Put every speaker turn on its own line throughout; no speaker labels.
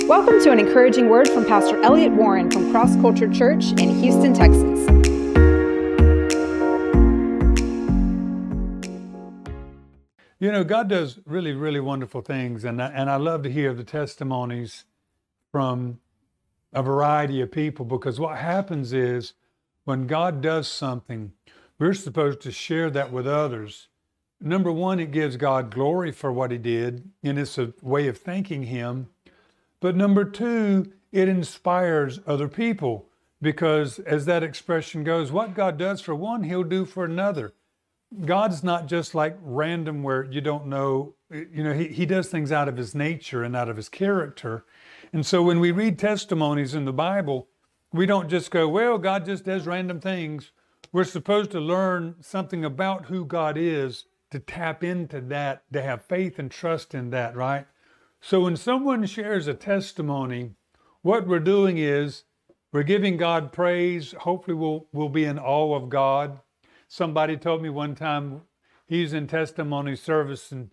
Welcome to an encouraging word from Pastor Elliot Warren from Cross Culture Church in Houston, Texas.
You know, God does really, really wonderful things, and I, and I love to hear the testimonies from a variety of people because what happens is when God does something, we're supposed to share that with others. Number one, it gives God glory for what He did, and it's a way of thanking Him. But number two, it inspires other people because, as that expression goes, what God does for one, He'll do for another. God's not just like random where you don't know, you know, he, he does things out of his nature and out of his character. And so when we read testimonies in the Bible, we don't just go, well, God just does random things. We're supposed to learn something about who God is to tap into that, to have faith and trust in that, right? So when someone shares a testimony, what we're doing is we're giving God praise. Hopefully, we'll, we'll be in awe of God. Somebody told me one time he's in testimony service, and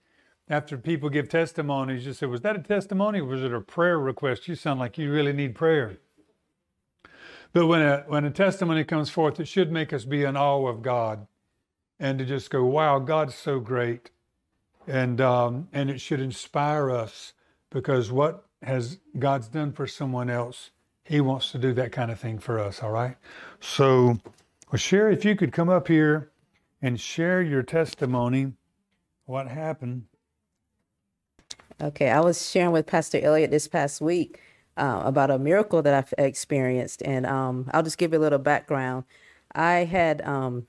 after people give testimonies, you say, Was that a testimony or was it a prayer request? You sound like you really need prayer. But when a, when a testimony comes forth, it should make us be in awe of God and to just go, Wow, God's so great. And, um, and it should inspire us because what has God's done for someone else, He wants to do that kind of thing for us, all right? So, well, Sherry, if you could come up here and share your testimony, what happened?
Okay, I was sharing with Pastor Elliot this past week uh, about a miracle that I've experienced, and um, I'll just give you a little background. I had, um,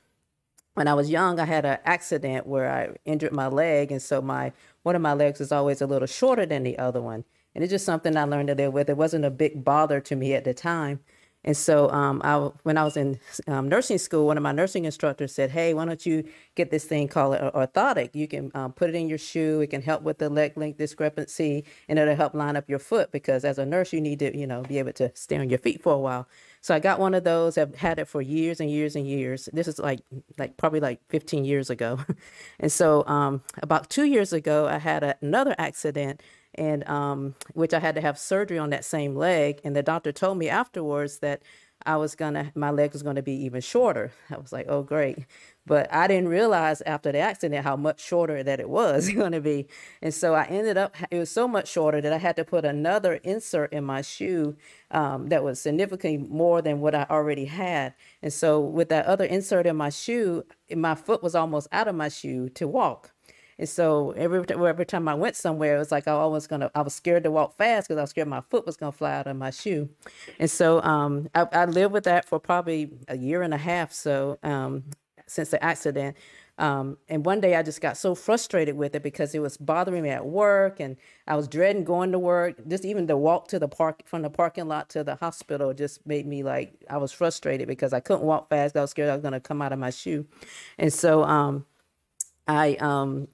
when I was young, I had an accident where I injured my leg, and so my one of my legs is always a little shorter than the other one, and it's just something I learned to live with. It wasn't a big bother to me at the time, and so, um, I, when I was in um, nursing school, one of my nursing instructors said, "Hey, why don't you get this thing called an orthotic? You can um, put it in your shoe. It can help with the leg length discrepancy, and it'll help line up your foot because as a nurse, you need to, you know, be able to stay on your feet for a while." So I got one of those. I've had it for years and years and years. This is like, like probably like 15 years ago, and so um, about two years ago, I had a, another accident and um, which I had to have surgery on that same leg. And the doctor told me afterwards that I was gonna, my leg was gonna be even shorter. I was like, oh, great. But I didn't realize after the accident how much shorter that it was gonna be. And so I ended up, it was so much shorter that I had to put another insert in my shoe um, that was significantly more than what I already had. And so with that other insert in my shoe, my foot was almost out of my shoe to walk. And so every every time I went somewhere, it was like I was gonna. I was scared to walk fast because I was scared my foot was gonna fly out of my shoe. And so um, I, I lived with that for probably a year and a half. So um, since the accident. Um, and one day I just got so frustrated with it because it was bothering me at work and I was dreading going to work. Just even the walk to the park from the parking lot to the hospital just made me like I was frustrated because I couldn't walk fast. I was scared I was gonna come out of my shoe. And so um, I um,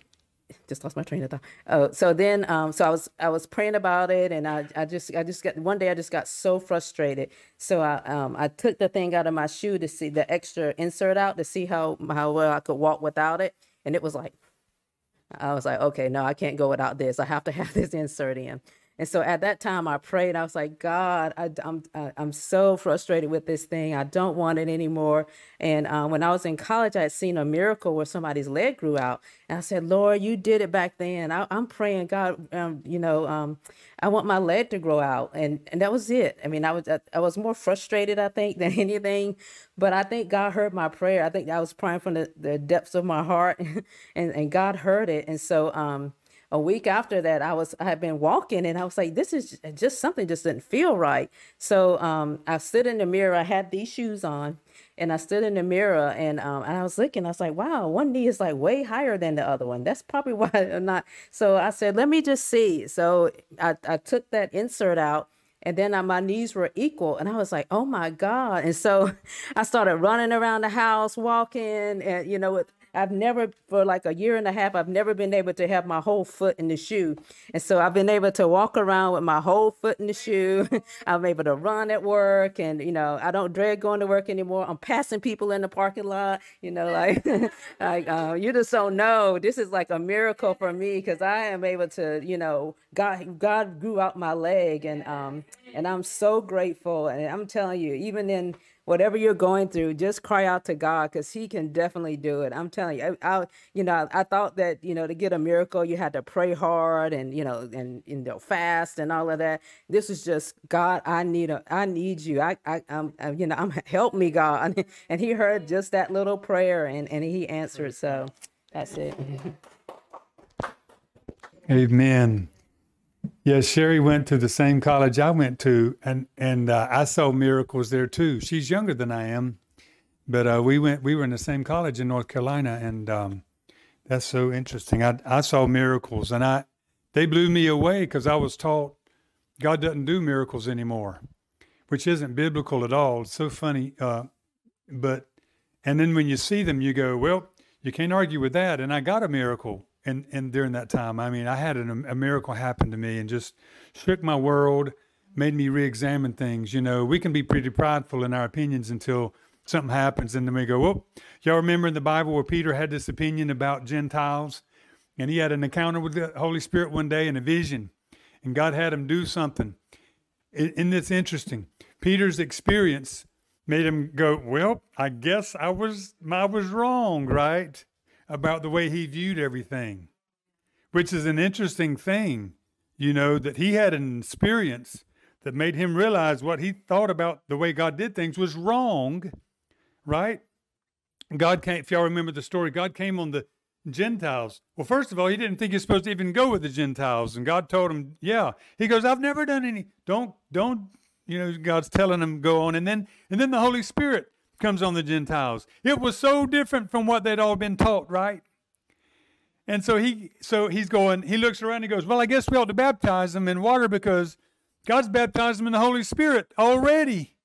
just lost my train of thought. Oh, so then, um, so I was I was praying about it, and I, I just I just got one day I just got so frustrated. So I um I took the thing out of my shoe to see the extra insert out to see how how well I could walk without it, and it was like, I was like, okay, no, I can't go without this. I have to have this insert in. And so at that time, I prayed. I was like, God, I, am I'm, I'm so frustrated with this thing. I don't want it anymore. And uh, when I was in college, I had seen a miracle where somebody's leg grew out, and I said, Lord, you did it back then. I, am praying, God, um, you know, um, I want my leg to grow out, and and that was it. I mean, I was I was more frustrated, I think, than anything. But I think God heard my prayer. I think I was praying from the, the depths of my heart, and and God heard it. And so. Um, a week after that, I was I had been walking and I was like, this is just something just didn't feel right. So um, I stood in the mirror. I had these shoes on, and I stood in the mirror and um, and I was looking. I was like, wow, one knee is like way higher than the other one. That's probably why I'm not. So I said, let me just see. So I I took that insert out and then uh, my knees were equal and i was like oh my god and so i started running around the house walking and you know with I've never, for like a year and a half, I've never been able to have my whole foot in the shoe. And so I've been able to walk around with my whole foot in the shoe. I'm able to run at work and, you know, I don't dread going to work anymore. I'm passing people in the parking lot, you know, like, like uh, you just don't know. This is like a miracle for me because I am able to, you know, God, God grew out my leg and, um, and I'm so grateful. And I'm telling you, even in whatever you're going through, just cry out to God because He can definitely do it. I'm telling you, I, I, you know, I thought that you know to get a miracle you had to pray hard and you know and you know fast and all of that. This is just God. I need a, I need you. I, I, I'm, I, you know, I'm help me, God. And He heard just that little prayer and and He answered. So that's it.
Amen. Yeah, Sherry went to the same college I went to, and and uh, I saw miracles there too. She's younger than I am, but uh, we went. We were in the same college in North Carolina, and um, that's so interesting. I I saw miracles, and I they blew me away because I was taught God doesn't do miracles anymore, which isn't biblical at all. It's so funny, uh, but and then when you see them, you go, well, you can't argue with that. And I got a miracle and and during that time, I mean, I had an, a miracle happen to me and just shook my world, made me re-examine things. You know, we can be pretty prideful in our opinions until something happens, and then we go, "Whoop!" Y'all remember in the Bible where Peter had this opinion about Gentiles, and he had an encounter with the Holy Spirit one day in a vision, and God had him do something. And it's interesting. Peter's experience made him go, "Well, I guess I was I was wrong, right?" About the way he viewed everything, which is an interesting thing, you know, that he had an experience that made him realize what he thought about the way God did things was wrong, right? God came, if y'all remember the story, God came on the Gentiles. Well, first of all, he didn't think he was supposed to even go with the Gentiles. And God told him, yeah. He goes, I've never done any, don't, don't, you know, God's telling him go on. And then, and then the Holy Spirit comes on the Gentiles. It was so different from what they'd all been taught, right? And so he so he's going, he looks around and goes, Well, I guess we ought to baptize them in water because God's baptized them in the Holy Spirit already.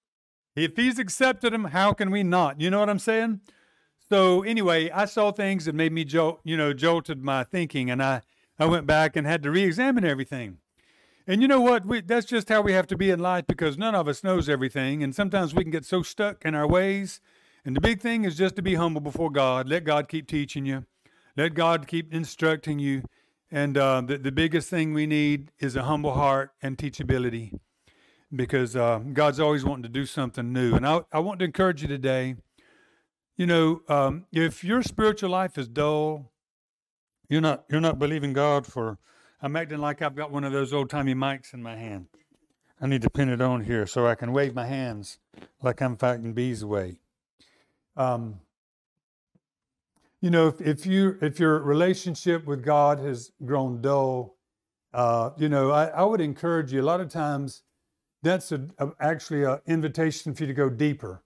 If he's accepted them, how can we not? You know what I'm saying? So anyway, I saw things that made me jolt, you know, jolted my thinking, and I, I went back and had to re-examine everything. And you know what? We, that's just how we have to be in life because none of us knows everything. And sometimes we can get so stuck in our ways. And the big thing is just to be humble before God. Let God keep teaching you, let God keep instructing you. And uh, the, the biggest thing we need is a humble heart and teachability because uh, God's always wanting to do something new. And I, I want to encourage you today you know, um, if your spiritual life is dull, you're not you're not believing God for I'm acting like I've got one of those old timey mics in my hand. I need to pin it on here so I can wave my hands like I'm fighting bees away. Um, you know, if, if you if your relationship with God has grown dull, uh, you know, I, I would encourage you. A lot of times, that's a, a, actually an invitation for you to go deeper.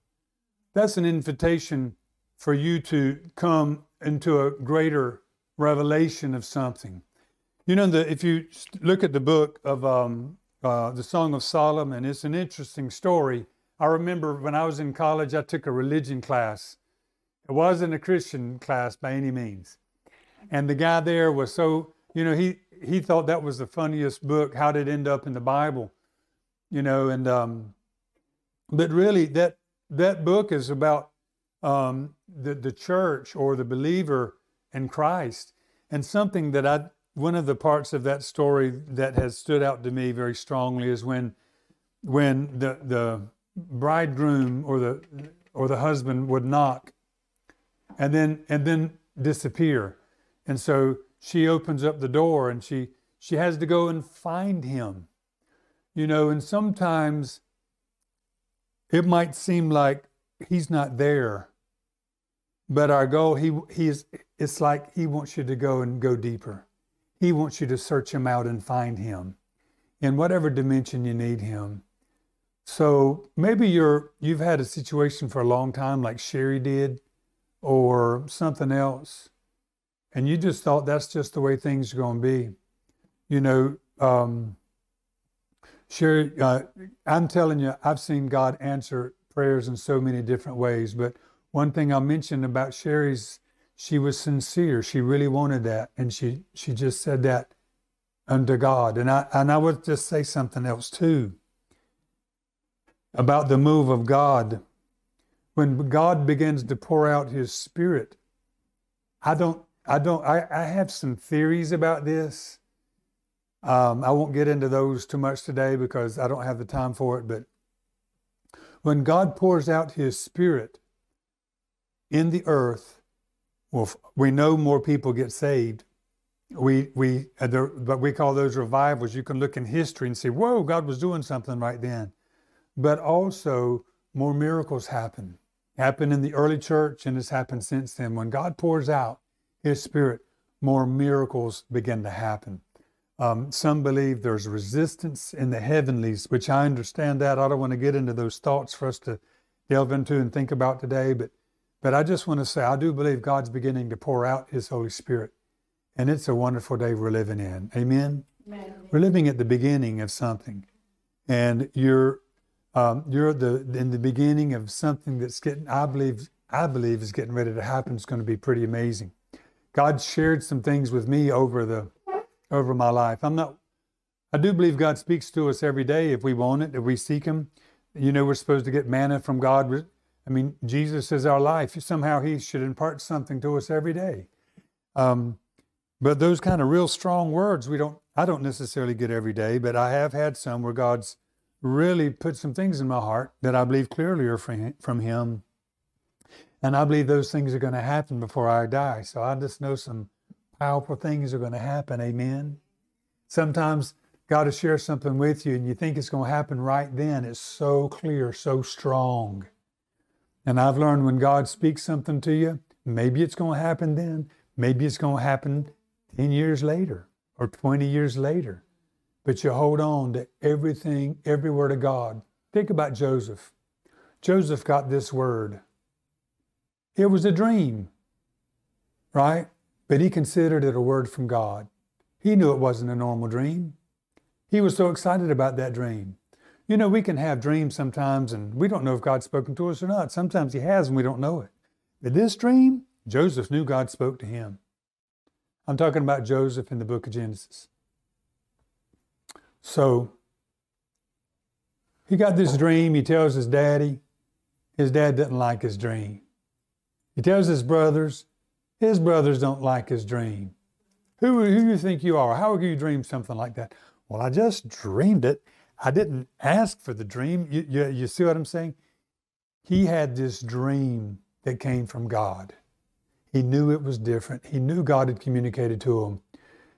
That's an invitation for you to come into a greater revelation of something. You know, the, if you look at the book of um, uh, the Song of Solomon, it's an interesting story. I remember when I was in college, I took a religion class. It wasn't a Christian class by any means. And the guy there was so, you know, he, he thought that was the funniest book. How did it end up in the Bible? You know, and, um, but really that, that book is about um, the, the church or the believer in Christ and something that I, one of the parts of that story that has stood out to me very strongly is when when the the bridegroom or the or the husband would knock and then and then disappear. And so she opens up the door and she she has to go and find him. You know and sometimes it might seem like he's not there but our goal he he's it's like he wants you to go and go deeper he wants you to search Him out and find Him in whatever dimension you need Him. So maybe you're you've had a situation for a long time, like Sherry did, or something else, and you just thought that's just the way things are going to be. You know, um, Sherry, uh, I'm telling you, I've seen God answer prayers in so many different ways. But one thing I'll mention about Sherry's she was sincere. She really wanted that. And she, she just said that unto God. And I, and I would just say something else too about the move of God. When God begins to pour out his spirit, I don't, I don't, I, I have some theories about this. Um, I won't get into those too much today because I don't have the time for it. But when God pours out his spirit in the earth, well, we know more people get saved. We, we, but we call those revivals. You can look in history and see, whoa, God was doing something right then. But also, more miracles happen. Happened in the early church and it's happened since then. When God pours out his spirit, more miracles begin to happen. Um, some believe there's resistance in the heavenlies, which I understand that. I don't want to get into those thoughts for us to delve into and think about today, but but I just want to say I do believe God's beginning to pour out His Holy Spirit, and it's a wonderful day we're living in. Amen. Amen. We're living at the beginning of something, and you're um, you're the in the beginning of something that's getting. I believe I believe is getting ready to happen. It's going to be pretty amazing. God shared some things with me over the over my life. I'm not, I do believe God speaks to us every day if we want it, if we seek Him. You know, we're supposed to get manna from God. I mean, Jesus is our life. Somehow He should impart something to us every day. Um, but those kind of real strong words, we don't, I don't necessarily get every day, but I have had some where God's really put some things in my heart that I believe clearly are from Him. And I believe those things are going to happen before I die. So I just know some powerful things are going to happen. Amen. Sometimes God will share something with you and you think it's going to happen right then. It's so clear, so strong. And I've learned when God speaks something to you, maybe it's going to happen then, maybe it's going to happen 10 years later or 20 years later. But you hold on to everything, every word of God. Think about Joseph. Joseph got this word. It was a dream, right? but he considered it a word from God. He knew it wasn't a normal dream. He was so excited about that dream. You know, we can have dreams sometimes and we don't know if God's spoken to us or not. Sometimes He has and we don't know it. But this dream, Joseph knew God spoke to him. I'm talking about Joseph in the book of Genesis. So he got this dream. He tells his daddy. His dad doesn't like his dream. He tells his brothers. His brothers don't like his dream. Who, who do you think you are? How would you dream something like that? Well, I just dreamed it. I didn't ask for the dream. You, you, you see what I'm saying? He had this dream that came from God. He knew it was different. He knew God had communicated to him.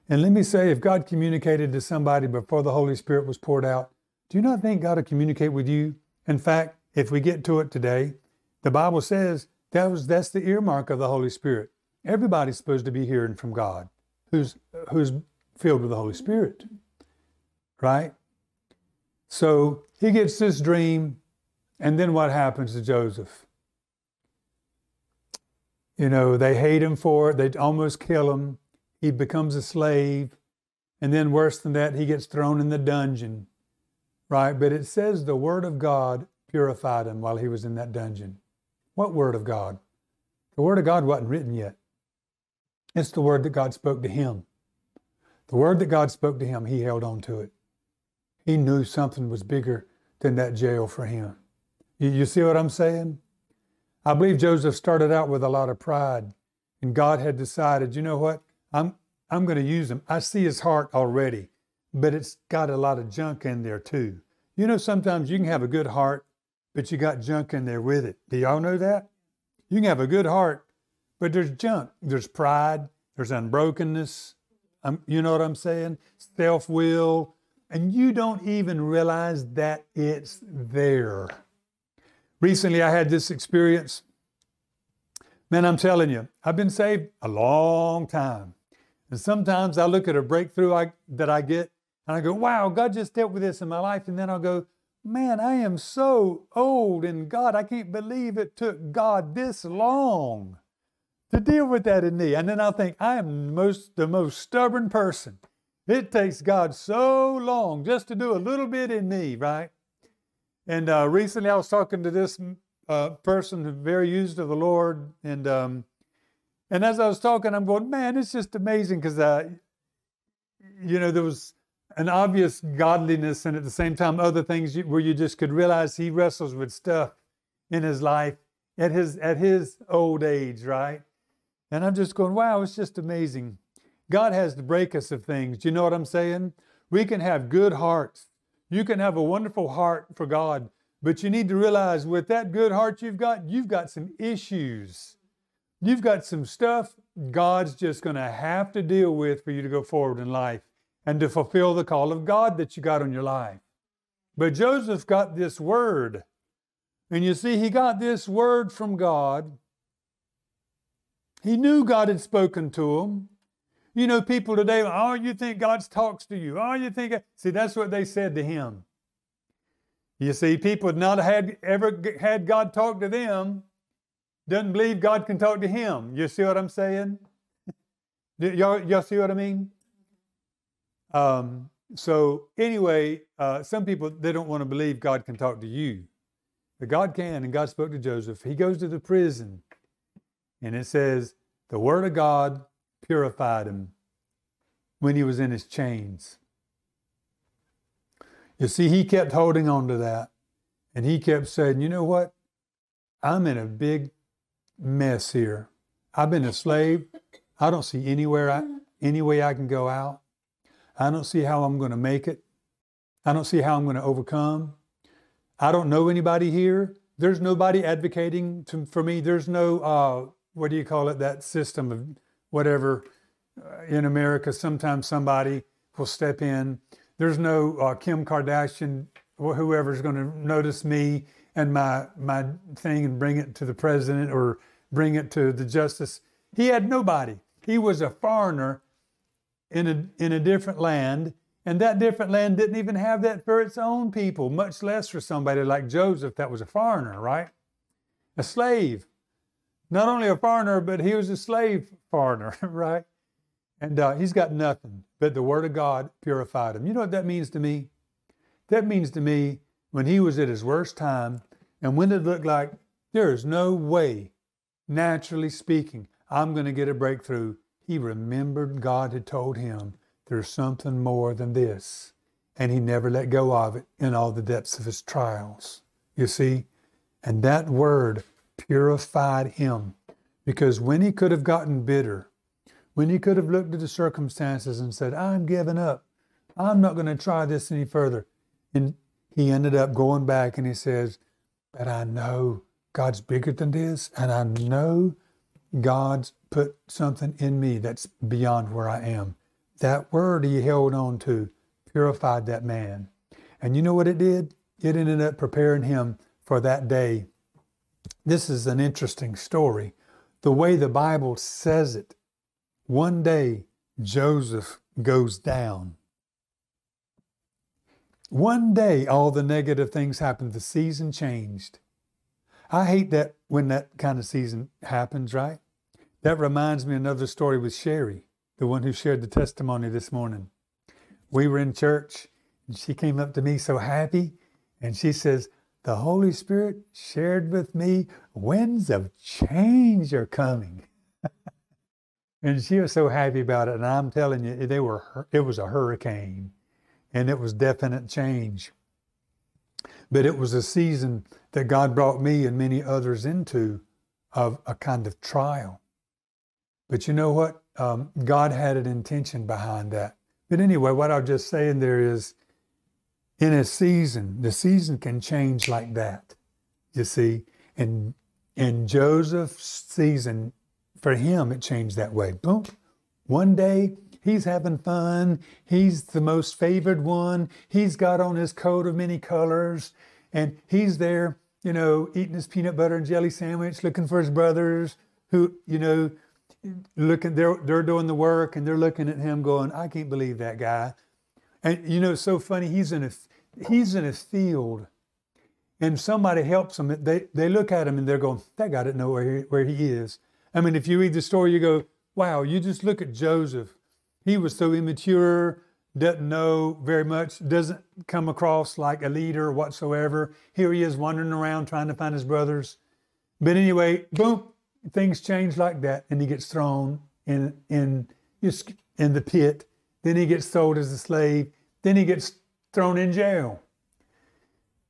And let me say, if God communicated to somebody before the Holy Spirit was poured out, do you not think God will communicate with you? In fact, if we get to it today, the Bible says that was that's the earmark of the Holy Spirit. Everybody's supposed to be hearing from God who's, who's filled with the Holy Spirit, right? So he gets this dream, and then what happens to Joseph? You know, they hate him for it, they almost kill him. He becomes a slave. And then, worse than that, he gets thrown in the dungeon, right? But it says the Word of God purified him while he was in that dungeon. What Word of God? The Word of God wasn't written yet. It's the word that God spoke to him. The word that God spoke to him, he held on to it. He knew something was bigger than that jail for him. You, you see what I'm saying? I believe Joseph started out with a lot of pride, and God had decided, you know what? I'm, I'm going to use him. I see his heart already, but it's got a lot of junk in there too. You know, sometimes you can have a good heart, but you got junk in there with it. Do y'all know that? You can have a good heart, but there's junk. There's pride. There's unbrokenness. Um, you know what I'm saying? Self will. And you don't even realize that it's there. Recently, I had this experience. Man, I'm telling you, I've been saved a long time. And sometimes I look at a breakthrough I, that I get and I go, wow, God just dealt with this in my life. And then I'll go, man, I am so old in God. I can't believe it took God this long to deal with that in me. And then I'll think, I am most, the most stubborn person. It takes God so long just to do a little bit in me, right? And uh, recently I was talking to this uh, person very used of the Lord, and um, And as I was talking, I'm going, man, it's just amazing because, uh, you know, there was an obvious godliness and at the same time other things you, where you just could realize he wrestles with stuff in his life at his at his old age, right? And I'm just going, wow, it's just amazing. God has to break us of things. Do you know what I'm saying? We can have good hearts. You can have a wonderful heart for God, but you need to realize with that good heart you've got, you've got some issues. You've got some stuff God's just going to have to deal with for you to go forward in life and to fulfill the call of God that you got on your life. But Joseph got this word. And you see, he got this word from God. He knew God had spoken to him. You know, people today, oh, you think God talks to you. Oh, you think. See, that's what they said to him. You see, people had not had ever had God talk to them, doesn't believe God can talk to him. You see what I'm saying? y'all, y'all see what I mean? Um, so anyway, uh, some people they don't want to believe God can talk to you, but God can, and God spoke to Joseph. He goes to the prison, and it says the word of God purified him when he was in his chains. You see, he kept holding on to that, and he kept saying, "You know what? I'm in a big mess here. I've been a slave. I don't see anywhere I, any way I can go out. I don't see how I'm going to make it. I don't see how I'm going to overcome. I don't know anybody here. There's nobody advocating to, for me. There's no, uh, what do you call it, that system of whatever uh, in America. Sometimes somebody will step in. There's no uh, Kim Kardashian, whoever's going to notice me and my, my thing and bring it to the president or bring it to the justice. He had nobody. He was a foreigner in a, in a different land, and that different land didn't even have that for its own people, much less for somebody like Joseph that was a foreigner, right? A slave. Not only a foreigner, but he was a slave foreigner, right? And uh, he's got nothing, but the Word of God purified him. You know what that means to me? That means to me when he was at his worst time and when it looked like there is no way, naturally speaking, I'm going to get a breakthrough he remembered God had told him there's something more than this. And he never let go of it in all the depths of his trials. You see? And that word purified him because when he could have gotten bitter, when he could have looked at the circumstances and said, I'm giving up, I'm not going to try this any further. And he ended up going back and he says, But I know God's bigger than this, and I know God's put something in me that's beyond where I am. That word he held on to purified that man. And you know what it did? It ended up preparing him for that day. This is an interesting story. The way the Bible says it, one day Joseph goes down. One day all the negative things happened. The season changed. I hate that when that kind of season happens, right? That reminds me another story with Sherry, the one who shared the testimony this morning. We were in church and she came up to me so happy and she says, The Holy Spirit shared with me winds of change are coming. and she was so happy about it. And I'm telling you, they were it was a hurricane and it was definite change. But it was a season that God brought me and many others into of a kind of trial. But you know what? Um, God had an intention behind that. But anyway, what I'm just saying there is in a season, the season can change like that. You see, and in Joseph's season, for him, it changed that way. Boom. One day, he's having fun. He's the most favored one. He's got on his coat of many colors, and he's there, you know, eating his peanut butter and jelly sandwich, looking for his brothers who, you know, looking they're they're doing the work and they're looking at him going i can't believe that guy and you know it's so funny he's in a he's in a field and somebody helps him they they look at him and they're going that guy didn't know where he, where he is. I mean if you read the story you go wow you just look at joseph. He was so immature doesn't know very much doesn't come across like a leader whatsoever. Here he is wandering around trying to find his brothers. But anyway boom things change like that, and he gets thrown in in in the pit. Then he gets sold as a slave. Then he gets thrown in jail.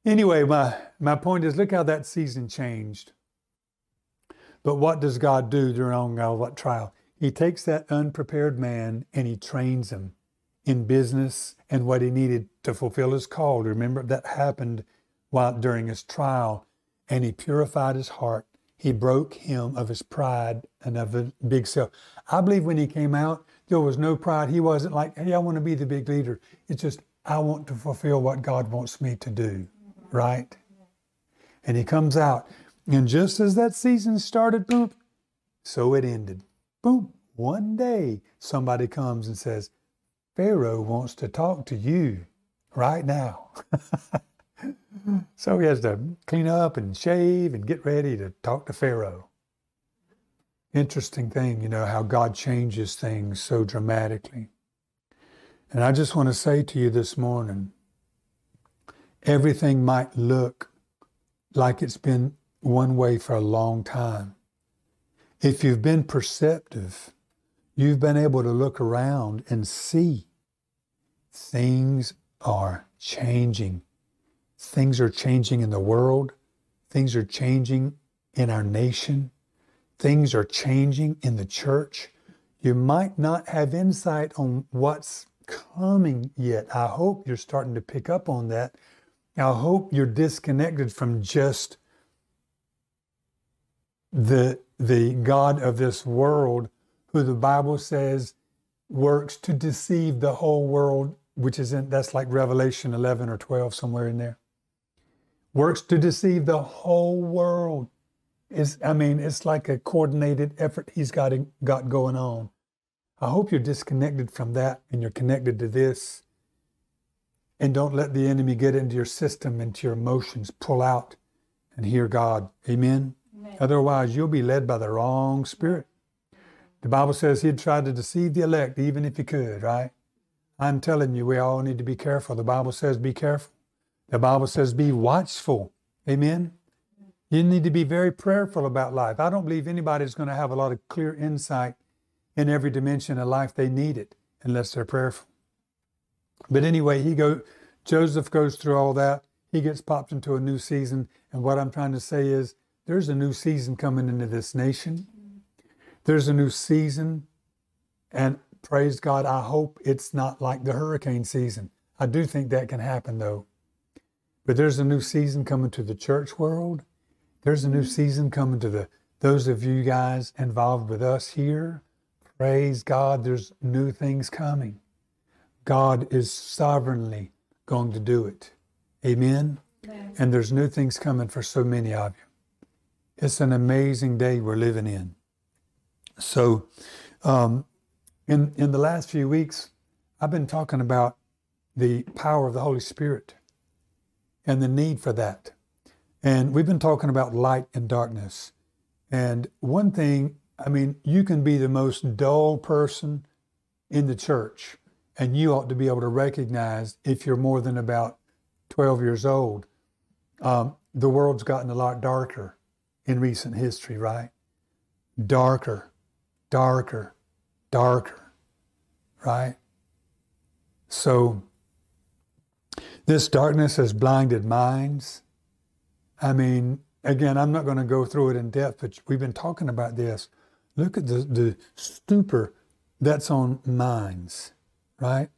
Anyway, my, my point is look how that season changed. But what does God do during all that trial? He takes that unprepared man and he trains him in business and what he needed to fulfill his call. Remember that happened while during his trial, and he purified his heart. He broke him of his pride and of a big self. I believe when he came out, there was no pride. He wasn't like, hey, I want to be the big leader. It's just, I want to fulfill what God wants me to do, right? And he comes out. And just as that season started, boom, so it ended. Boom. One day, somebody comes and says, Pharaoh wants to talk to you right now. so he has to clean up and shave and get ready to talk to Pharaoh interesting thing, you know, how God changes things so dramatically. And I just want to say to you this morning everything might look like it's been one way for a long time. If you've been perceptive, you've been able to look around and see things are changing. Things are changing in the world, things are changing in our nation things are changing in the church. You might not have insight on what's coming yet. I hope you're starting to pick up on that. I hope you're disconnected from just the the God of this world who the Bible says works to deceive the whole world, which is in that's like Revelation 11 or 12 somewhere in there. Works to deceive the whole world is I mean, it's like a coordinated effort he's got got going on. I hope you're disconnected from that and you're connected to this. And don't let the enemy get into your system, into your emotions. Pull out and hear God. Amen. Amen. Otherwise, you'll be led by the wrong spirit. The Bible says he'd try to deceive the elect, even if he could, right? I'm telling you, we all need to be careful. The Bible says be careful. The Bible says be watchful. Amen. You need to be very prayerful about life. I don't believe anybody's going to have a lot of clear insight in every dimension of life they need it unless they're prayerful. But anyway, he go Joseph goes through all that. He gets popped into a new season. And what I'm trying to say is there's a new season coming into this nation. There's a new season. And praise God, I hope it's not like the hurricane season. I do think that can happen though. But there's a new season coming to the church world. There's a new season coming to the those of you guys involved with us here. Praise God, there's new things coming. God is sovereignly going to do it. Amen. Amen. And there's new things coming for so many of you. It's an amazing day we're living in. So, um, in in the last few weeks, I've been talking about the power of the Holy Spirit and the need for that. And we've been talking about light and darkness. And one thing, I mean, you can be the most dull person in the church, and you ought to be able to recognize if you're more than about 12 years old. Um, the world's gotten a lot darker in recent history, right? Darker, darker, darker, right? So, this darkness has blinded minds I mean, again, I'm not going to go through it in depth, but we've been talking about this. Look at the, the stupor that's on minds, right?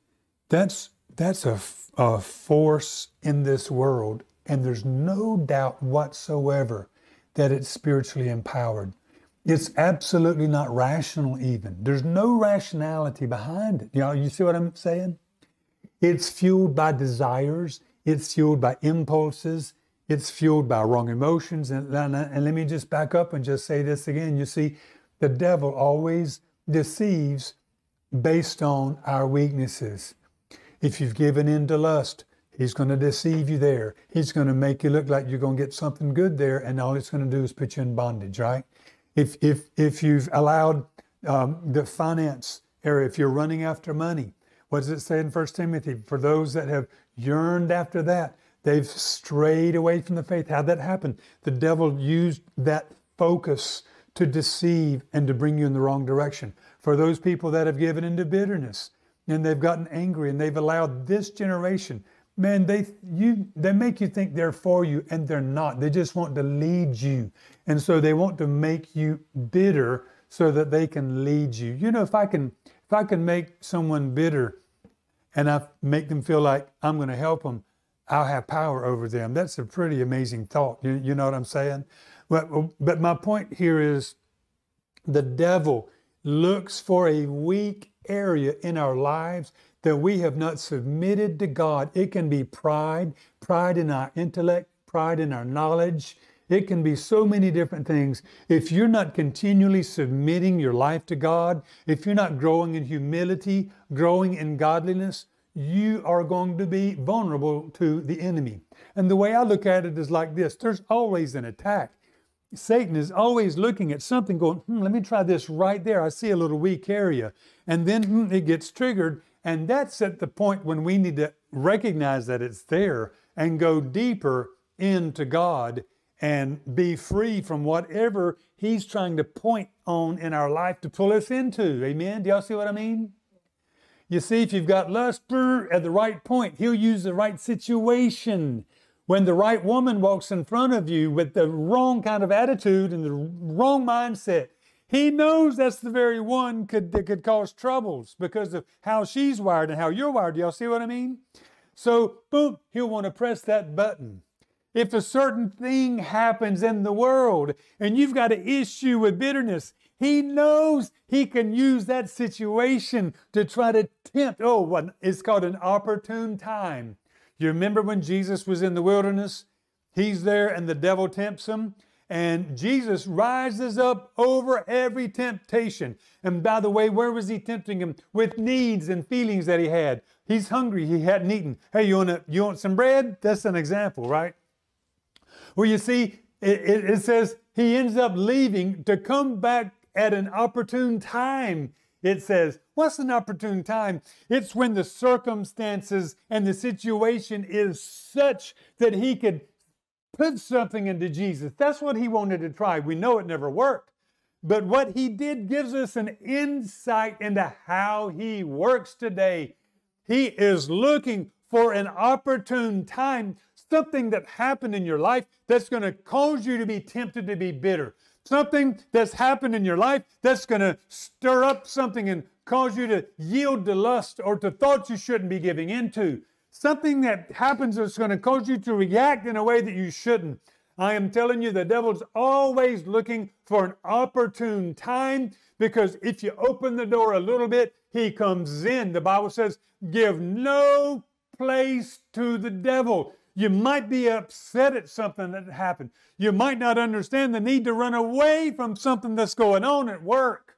That's, that's a, a force in this world, and there's no doubt whatsoever that it's spiritually empowered. It's absolutely not rational, even. There's no rationality behind it. You know, you see what I'm saying? It's fueled by desires, it's fueled by impulses, it's fueled by wrong emotions. And, and, and let me just back up and just say this again. You see, the devil always deceives based on our weaknesses. If you've given in to lust, he's going to deceive you there. He's going to make you look like you're going to get something good there, and all it's going to do is put you in bondage, right? If if if you've allowed um, the finance area, if you're running after money, what does it say in First Timothy? For those that have yearned after that, They've strayed away from the faith. How'd that happen? The devil used that focus to deceive and to bring you in the wrong direction. For those people that have given into bitterness and they've gotten angry and they've allowed this generation, man, they you they make you think they're for you and they're not. They just want to lead you. And so they want to make you bitter so that they can lead you. You know, if I can if I can make someone bitter and I make them feel like I'm going to help them, I'll have power over them. That's a pretty amazing thought. You, you know what I'm saying? But, but my point here is the devil looks for a weak area in our lives that we have not submitted to God. It can be pride, pride in our intellect, pride in our knowledge. It can be so many different things. If you're not continually submitting your life to God, if you're not growing in humility, growing in godliness, you are going to be vulnerable to the enemy. And the way I look at it is like this there's always an attack. Satan is always looking at something, going, hmm, let me try this right there. I see a little weak area. And then hmm, it gets triggered. And that's at the point when we need to recognize that it's there and go deeper into God and be free from whatever He's trying to point on in our life to pull us into. Amen? Do y'all see what I mean? You see, if you've got lust at the right point, he'll use the right situation. When the right woman walks in front of you with the wrong kind of attitude and the wrong mindset, he knows that's the very one could, that could cause troubles because of how she's wired and how you're wired. Do y'all see what I mean? So, boom, he'll want to press that button. If a certain thing happens in the world and you've got an issue with bitterness, he knows he can use that situation to try to tempt. Oh, it's called an opportune time. You remember when Jesus was in the wilderness? He's there and the devil tempts him. And Jesus rises up over every temptation. And by the way, where was he tempting him? With needs and feelings that he had. He's hungry, he hadn't eaten. Hey, you want, you want some bread? That's an example, right? Well, you see, it, it, it says he ends up leaving to come back at an opportune time. It says, What's an opportune time? It's when the circumstances and the situation is such that he could put something into Jesus. That's what he wanted to try. We know it never worked. But what he did gives us an insight into how he works today. He is looking for an opportune time, something that happened in your life that's going to cause you to be tempted to be bitter, something that's happened in your life that's going to stir up something and cause you to yield to lust or to thoughts you shouldn't be giving into. Something that happens that's going to cause you to react in a way that you shouldn't. I am telling you, the devil's always looking for an opportune time because if you open the door a little bit, he comes in. The Bible says, give no place to the devil. You might be upset at something that happened. You might not understand the need to run away from something that's going on at work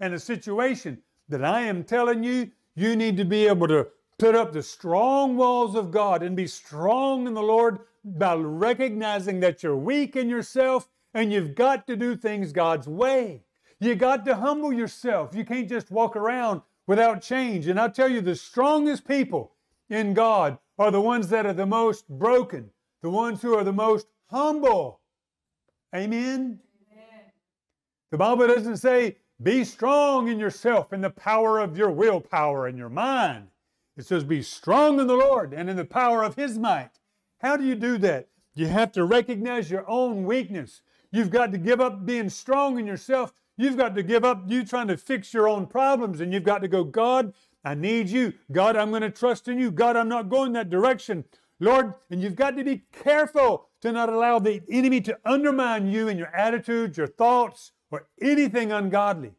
and a situation that I am telling you, you need to be able to put up the strong walls of God and be strong in the Lord by recognizing that you're weak in yourself and you've got to do things God's way. You got to humble yourself. You can't just walk around without change. And I'll tell you, the strongest people in God are the ones that are the most broken, the ones who are the most humble. Amen? The Bible doesn't say, be strong in yourself in the power of your willpower and your mind. It says, be strong in the Lord and in the power of His might. How do you do that? You have to recognize your own weakness. You've got to give up being strong in yourself. You've got to give up you trying to fix your own problems, and you've got to go, God, I need you. God, I'm going to trust in you. God, I'm not going that direction. Lord, and you've got to be careful to not allow the enemy to undermine you in your attitudes, your thoughts, or anything ungodly.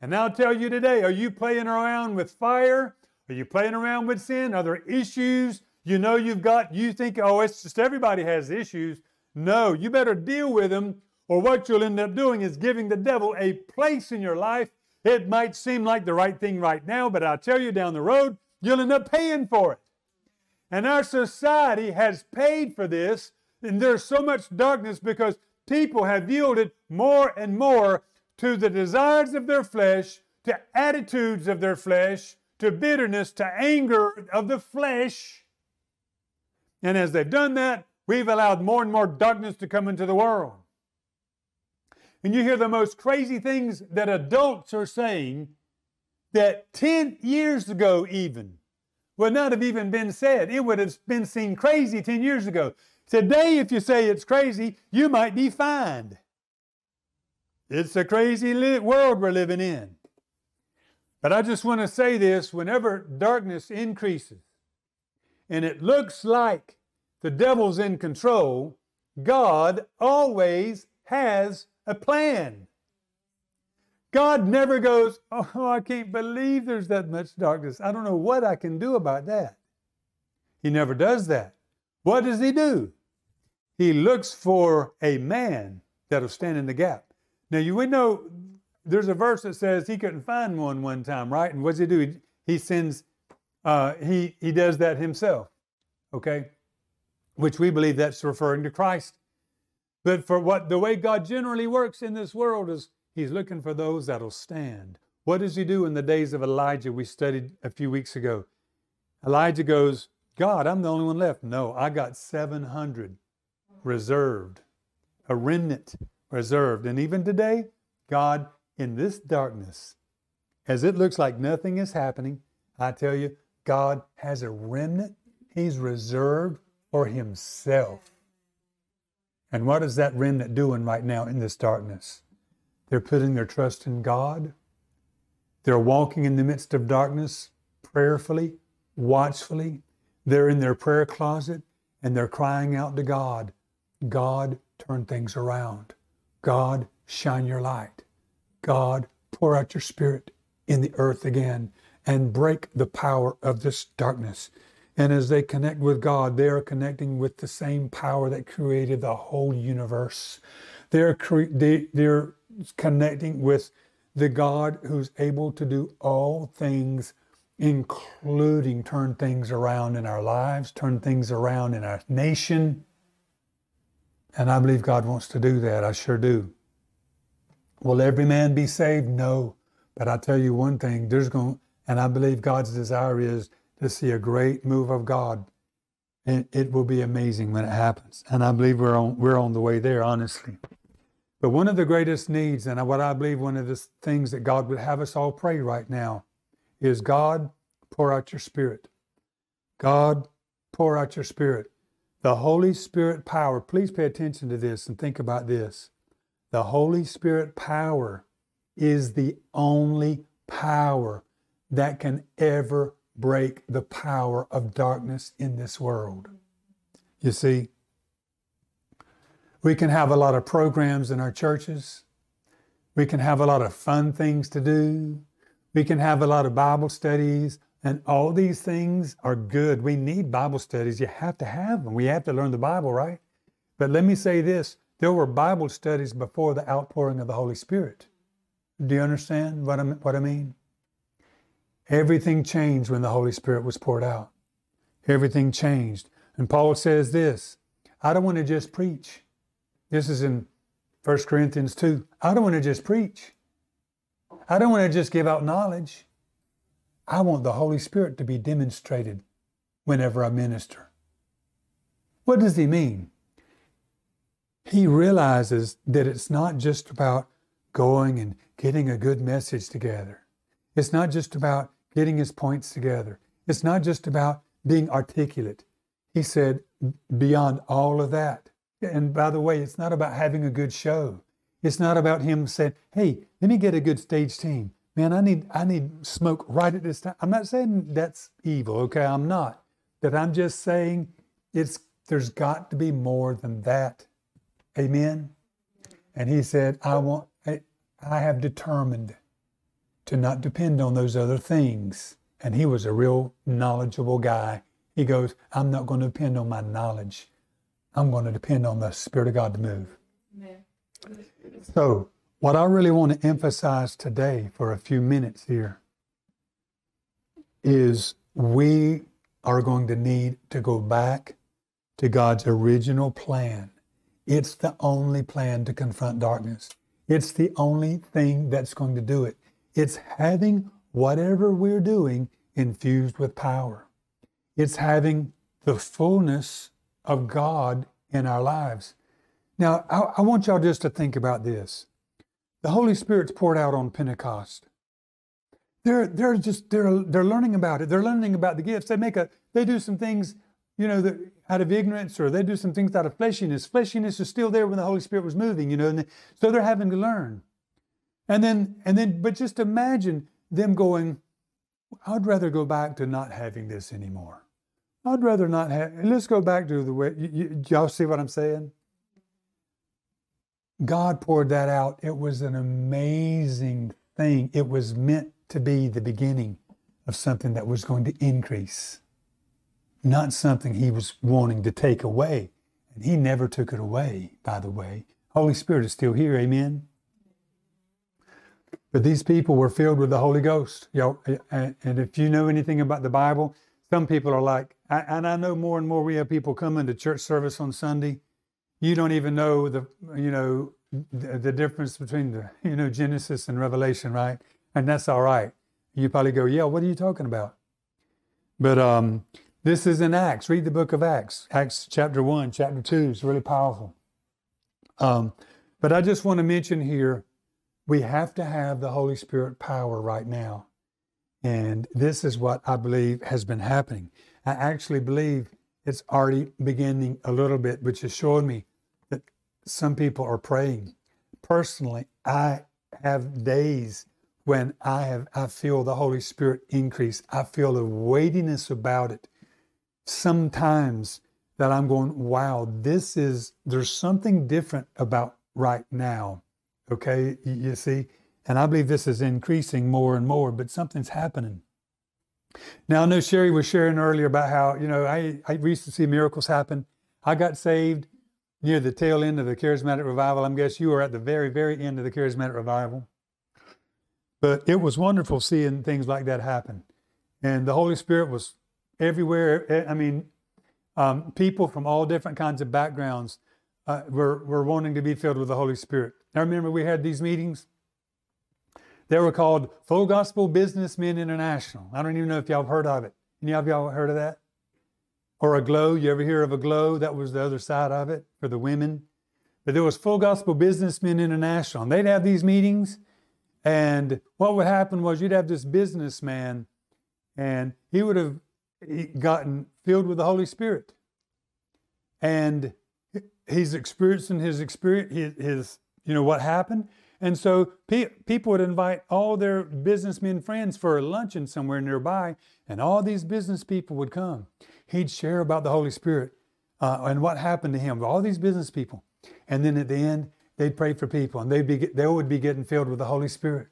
And I'll tell you today are you playing around with fire? Are you playing around with sin? Are there issues you know you've got? You think, oh, it's just everybody has issues. No, you better deal with them, or what you'll end up doing is giving the devil a place in your life it might seem like the right thing right now, but I'll tell you down the road, you'll end up paying for it. And our society has paid for this, and there's so much darkness because people have yielded more and more to the desires of their flesh, to attitudes of their flesh, to bitterness, to anger of the flesh. And as they've done that, we've allowed more and more darkness to come into the world. And you hear the most crazy things that adults are saying that 10 years ago, even, would not have even been said. It would have been seen crazy 10 years ago. Today, if you say it's crazy, you might be fined. It's a crazy li- world we're living in. But I just want to say this whenever darkness increases and it looks like the devil's in control, God always has a plan. God never goes, Oh, I can't believe there's that much darkness. I don't know what I can do about that. He never does that. What does he do? He looks for a man that'll stand in the gap. Now, you we know there's a verse that says he couldn't find one one time, right? And what does he do? He, he sends, uh, he, he does that himself, okay? Which we believe that's referring to Christ. But for what the way God generally works in this world is He's looking for those that'll stand. What does he do in the days of Elijah we studied a few weeks ago? Elijah goes, God, I'm the only one left. No, I got 700 reserved, a remnant reserved. And even today, God, in this darkness, as it looks like nothing is happening, I tell you, God has a remnant He's reserved for Himself. And what is that remnant doing right now in this darkness? They're putting their trust in God. They're walking in the midst of darkness prayerfully, watchfully. They're in their prayer closet and they're crying out to God God, turn things around. God, shine your light. God, pour out your spirit in the earth again and break the power of this darkness. And as they connect with God, they are connecting with the same power that created the whole universe. They're, cre- they, they're connecting with the God who's able to do all things, including turn things around in our lives, turn things around in our nation. And I believe God wants to do that. I sure do. Will every man be saved? No. But I tell you one thing, there's going and I believe God's desire is to see a great move of God. And it will be amazing when it happens. And I believe we're on we're on the way there, honestly. But one of the greatest needs, and what I believe one of the things that God would have us all pray right now, is God, pour out your spirit. God, pour out your spirit. The Holy Spirit power, please pay attention to this and think about this. The Holy Spirit power is the only power that can ever break the power of darkness in this world. You see, we can have a lot of programs in our churches. We can have a lot of fun things to do. We can have a lot of Bible studies, and all these things are good. We need Bible studies. You have to have them. We have to learn the Bible, right? But let me say this there were Bible studies before the outpouring of the Holy Spirit. Do you understand what I, what I mean? Everything changed when the Holy Spirit was poured out. Everything changed. And Paul says this I don't want to just preach. This is in 1 Corinthians 2. I don't want to just preach. I don't want to just give out knowledge. I want the Holy Spirit to be demonstrated whenever I minister. What does he mean? He realizes that it's not just about going and getting a good message together. It's not just about getting his points together. It's not just about being articulate. He said, beyond all of that, and by the way, it's not about having a good show. It's not about him saying, "Hey, let me get a good stage team." Man, I need I need smoke right at this time. I'm not saying that's evil, okay? I'm not. But I'm just saying it's there's got to be more than that. Amen. And he said, "I want I, I have determined to not depend on those other things." And he was a real knowledgeable guy. He goes, "I'm not going to depend on my knowledge. I'm going to depend on the Spirit of God to move. So, what I really want to emphasize today for a few minutes here is we are going to need to go back to God's original plan. It's the only plan to confront darkness. It's the only thing that's going to do it. It's having whatever we're doing infused with power. It's having the fullness of God in our lives. Now, I, I want y'all just to think about this. the Holy Spirit's poured out on Pentecost. They're, they're just, they're, they're learning about it. They're learning about the gifts. They make a, they do some things, you know, that, out of ignorance or they do some things out of fleshiness. Fleshiness is still there when the Holy Spirit was moving, you know, and they, so they're having to learn. And then, and then, but just imagine them going, I'd rather go back to not having this anymore. I'd rather not have, let's go back to the way, you, you, y'all see what I'm saying? God poured that out. It was an amazing thing. It was meant to be the beginning of something that was going to increase, not something He was wanting to take away. And He never took it away, by the way. Holy Spirit is still here. Amen. But these people were filled with the Holy Ghost. You know, and if you know anything about the Bible, some people are like, and I know more and more we have people coming to church service on Sunday you don't even know the you know the, the, difference between the you know Genesis and Revelation, right? And that's all right. You probably go, yeah, what are you talking about? But um, this is in Acts. Read the book of Acts. Acts chapter one, chapter two is really powerful. Um, but I just want to mention here, we have to have the Holy Spirit power right now. And this is what I believe has been happening. I actually believe it's already beginning a little bit, which is showing me that some people are praying. Personally, I have days when I have I feel the Holy Spirit increase. I feel the weightiness about it. Sometimes that I'm going, wow, this is there's something different about right now. Okay, you see? And I believe this is increasing more and more, but something's happening. Now I know Sherry was sharing earlier about how, you know, I, I used to see miracles happen. I got saved near the tail end of the charismatic revival. I'm guess you were at the very, very end of the charismatic revival. But it was wonderful seeing things like that happen. And the Holy Spirit was everywhere. I mean, um, people from all different kinds of backgrounds uh, were, were wanting to be filled with the Holy Spirit. I remember we had these meetings. They were called Full Gospel Businessmen International. I don't even know if y'all have heard of it. Any of y'all heard of that? or Aglow. You ever hear of Aglow? That was the other side of it for the women. But there was Full Gospel Businessmen International. And they'd have these meetings. And what would happen was you'd have this businessman, and he would have gotten filled with the Holy Spirit. And he's experiencing his experience, his you know, what happened. And so pe- people would invite all their businessmen friends for a luncheon somewhere nearby, and all these business people would come he'd share about the Holy Spirit uh, and what happened to him, all these business people. And then at the end, they'd pray for people and they'd be, they would be getting filled with the Holy Spirit.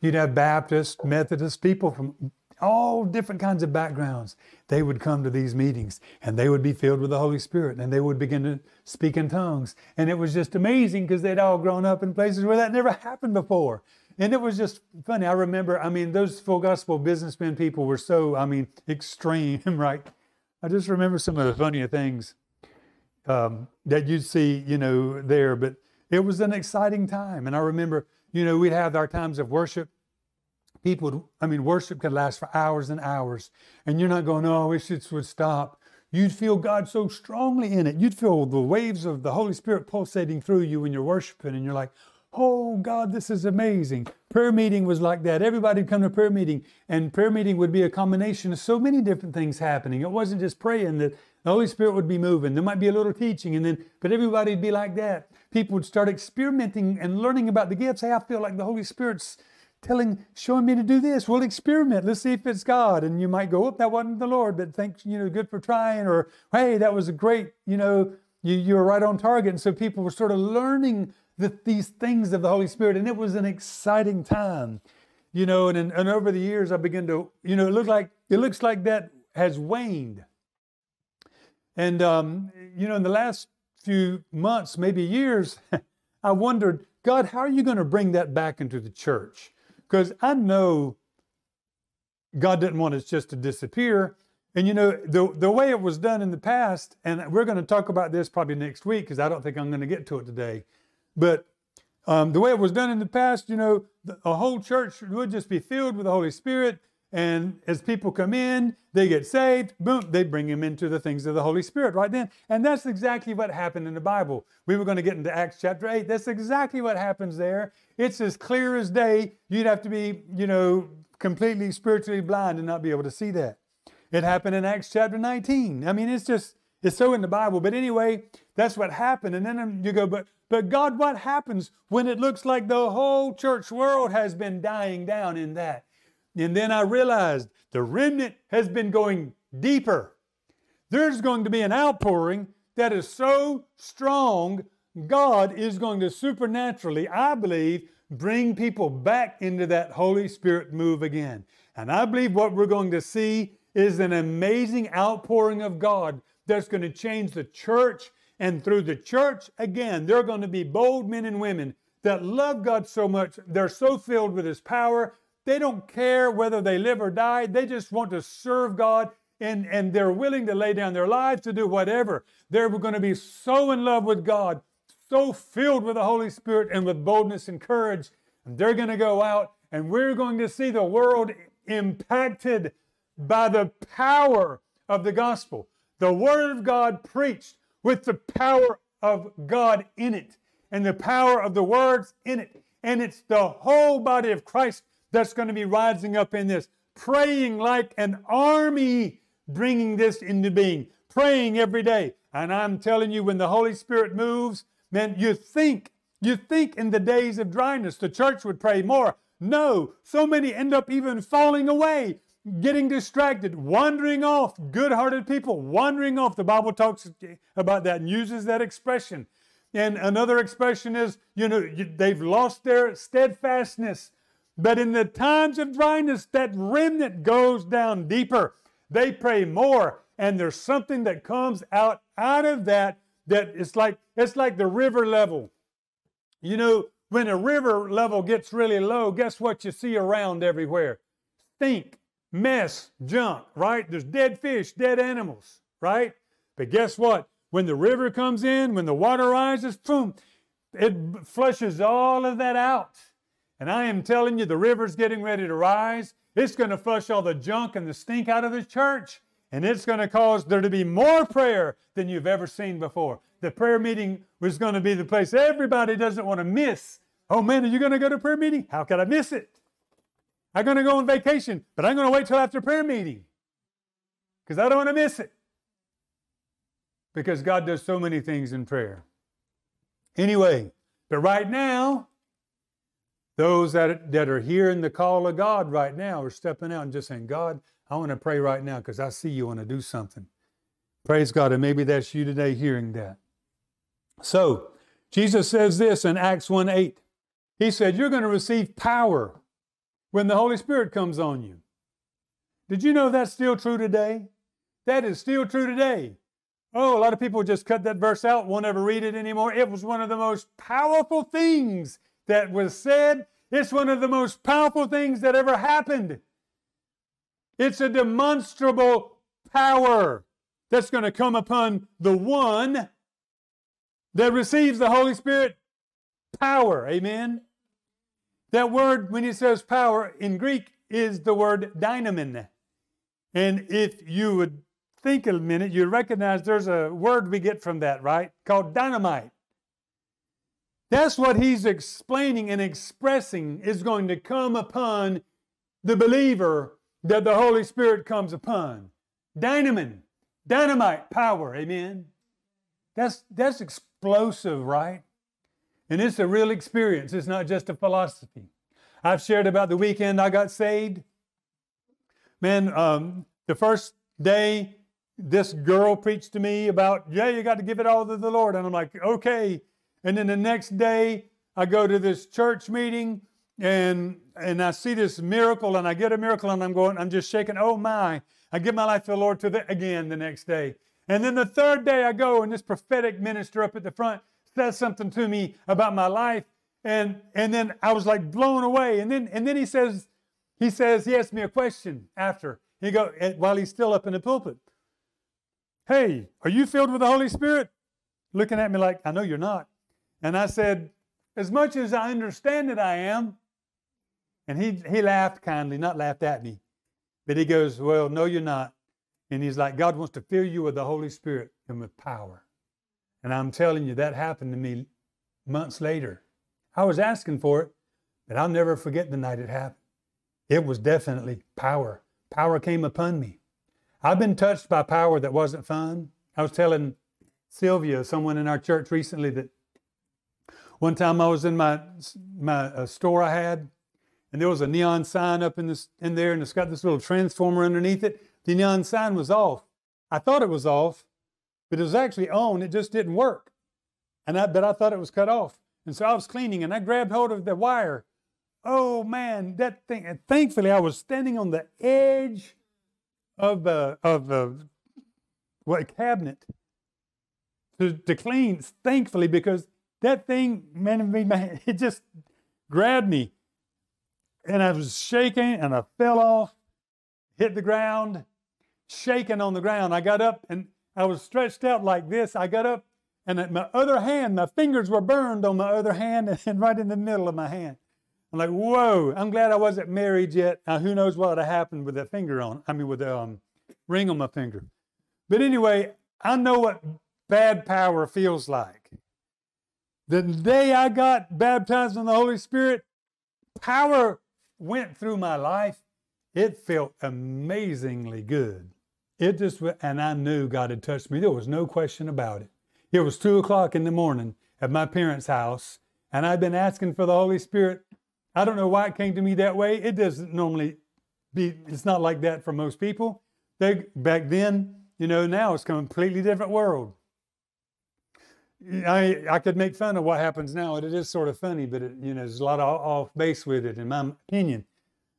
You'd have Baptists, Methodists, people from all different kinds of backgrounds. They would come to these meetings and they would be filled with the Holy Spirit and they would begin to speak in tongues. And it was just amazing because they'd all grown up in places where that never happened before. And it was just funny. I remember, I mean, those full gospel businessmen people were so, I mean, extreme, right? I just remember some of the funnier things um, that you'd see, you know, there. But it was an exciting time. And I remember, you know, we'd have our times of worship. People I mean, worship could last for hours and hours. And you're not going, oh, I wish it would stop. You'd feel God so strongly in it. You'd feel the waves of the Holy Spirit pulsating through you when you're worshiping. And you're like, Oh God, this is amazing. Prayer meeting was like that. Everybody'd come to prayer meeting, and prayer meeting would be a combination of so many different things happening. It wasn't just praying that the Holy Spirit would be moving. There might be a little teaching, and then, but everybody'd be like that. People would start experimenting and learning about the gifts. Hey, I feel like the Holy Spirit's telling, showing me to do this. We'll experiment. Let's see if it's God. And you might go, oh, that wasn't the Lord, but thanks, you know, good for trying. Or, hey, that was a great, you know, you, you were right on target. And so people were sort of learning the, these things of the Holy Spirit. And it was an exciting time, you know. And, and over the years, I began to, you know, it looked like it looks like that has waned. And um, you know, in the last few months, maybe years, I wondered, God, how are you going to bring that back into the church? Because I know God didn't want us just to disappear. And you know, the, the way it was done in the past, and we're going to talk about this probably next week because I don't think I'm going to get to it today. But um, the way it was done in the past, you know, the, a whole church would just be filled with the Holy Spirit, And as people come in, they get saved, boom, they bring them into the things of the Holy Spirit right then. And that's exactly what happened in the Bible. We were going to get into Acts chapter 8. That's exactly what happens there. It's as clear as day. You'd have to be, you know, completely spiritually blind and not be able to see that. It happened in Acts chapter 19. I mean, it's just, it's so in the Bible. But anyway, that's what happened. And then you go, but but God, what happens when it looks like the whole church world has been dying down in that? And then I realized the remnant has been going deeper. There's going to be an outpouring that is so strong, God is going to supernaturally, I believe, bring people back into that Holy Spirit move again. And I believe what we're going to see is an amazing outpouring of God that's going to change the church and through the church, again, there are going to be bold men and women that love God so much. They're so filled with His power. They don't care whether they live or die. They just want to serve God and, and they're willing to lay down their lives to do whatever. They're going to be so in love with God, so filled with the Holy Spirit and with boldness and courage. And they're going to go out and we're going to see the world impacted by the power of the gospel. The Word of God preached with the power of God in it and the power of the words in it. And it's the whole body of Christ that's going to be rising up in this, praying like an army, bringing this into being, praying every day. And I'm telling you, when the Holy Spirit moves, man, you think, you think in the days of dryness the church would pray more. No, so many end up even falling away getting distracted, wandering off, good hearted people wandering off. The Bible talks about that and uses that expression. And another expression is, you know, they've lost their steadfastness. But in the times of dryness, that remnant goes down deeper. They pray more, and there's something that comes out out of that that it's like it's like the river level. You know, when a river level gets really low, guess what you see around everywhere? Stink mess, junk, right? There's dead fish, dead animals, right? But guess what? When the river comes in, when the water rises, boom, it flushes all of that out. And I am telling you, the river's getting ready to rise. It's going to flush all the junk and the stink out of the church. And it's going to cause there to be more prayer than you've ever seen before. The prayer meeting was going to be the place everybody doesn't want to miss. Oh man, are you going to go to prayer meeting? How could I miss it? I'm going to go on vacation, but I'm going to wait till after prayer meeting because I don't want to miss it. Because God does so many things in prayer. Anyway, but right now, those that, that are hearing the call of God right now are stepping out and just saying, God, I want to pray right now because I see you want to do something. Praise God. And maybe that's you today hearing that. So, Jesus says this in Acts 1 8. He said, You're going to receive power when the Holy Spirit comes on you. Did you know that's still true today? That is still true today. Oh, a lot of people just cut that verse out, won't ever read it anymore. It was one of the most powerful things that was said. It's one of the most powerful things that ever happened. It's a demonstrable power that's going to come upon the one that receives the Holy Spirit power. Amen. That word, when he says power in Greek, is the word dynamin. And if you would think a minute, you'd recognize there's a word we get from that, right? Called dynamite. That's what he's explaining and expressing is going to come upon the believer that the Holy Spirit comes upon. Dynamin, dynamite power, amen. That's that's explosive, right? And it's a real experience, it's not just a philosophy. I've shared about the weekend I got saved. Man, um, the first day, this girl preached to me about, yeah, you got to give it all to the Lord. And I'm like, okay. And then the next day, I go to this church meeting and and I see this miracle and I get a miracle and I'm going, I'm just shaking, oh my. I give my life to the Lord to the, again the next day. And then the third day I go and this prophetic minister up at the front says something to me about my life. And, and then I was like blown away. And then, and then he says, he says, he asked me a question after. He go, while he's still up in the pulpit. Hey, are you filled with the Holy Spirit? Looking at me like, I know you're not. And I said, as much as I understand it, I am. And he, he laughed kindly, not laughed at me. But he goes, Well, no, you're not. And he's like, God wants to fill you with the Holy Spirit and with power. And I'm telling you, that happened to me months later. I was asking for it, but I'll never forget the night it happened. It was definitely power. Power came upon me. I've been touched by power that wasn't fun. I was telling Sylvia, someone in our church recently, that one time I was in my my uh, store I had, and there was a neon sign up in this in there, and it's got this little transformer underneath it. The neon sign was off. I thought it was off, but it was actually on. It just didn't work, and I but I thought it was cut off. And so I was cleaning, and I grabbed hold of the wire. Oh man, that thing! And thankfully, I was standing on the edge of the of the what cabinet to, to clean. Thankfully, because that thing, man, it just grabbed me, and I was shaking, and I fell off, hit the ground, shaking on the ground. I got up, and I was stretched out like this. I got up, and at my other hand, my fingers were burned on my other hand, and right in the middle of my hand. I'm like, whoa! I'm glad I wasn't married yet. Now, who knows what would have happened with that finger on? I mean, with the um, ring on my finger. But anyway, I know what bad power feels like. The day I got baptized in the Holy Spirit, power went through my life. It felt amazingly good. It just, and I knew God had touched me. There was no question about it. It was two o'clock in the morning at my parents' house, and I'd been asking for the Holy Spirit I don't know why it came to me that way. It doesn't normally be, it's not like that for most people. They, back then, you know, now it's a completely different world. I, I could make fun of what happens now. And it is sort of funny, but it, you know, there's a lot of off base with it, in my opinion.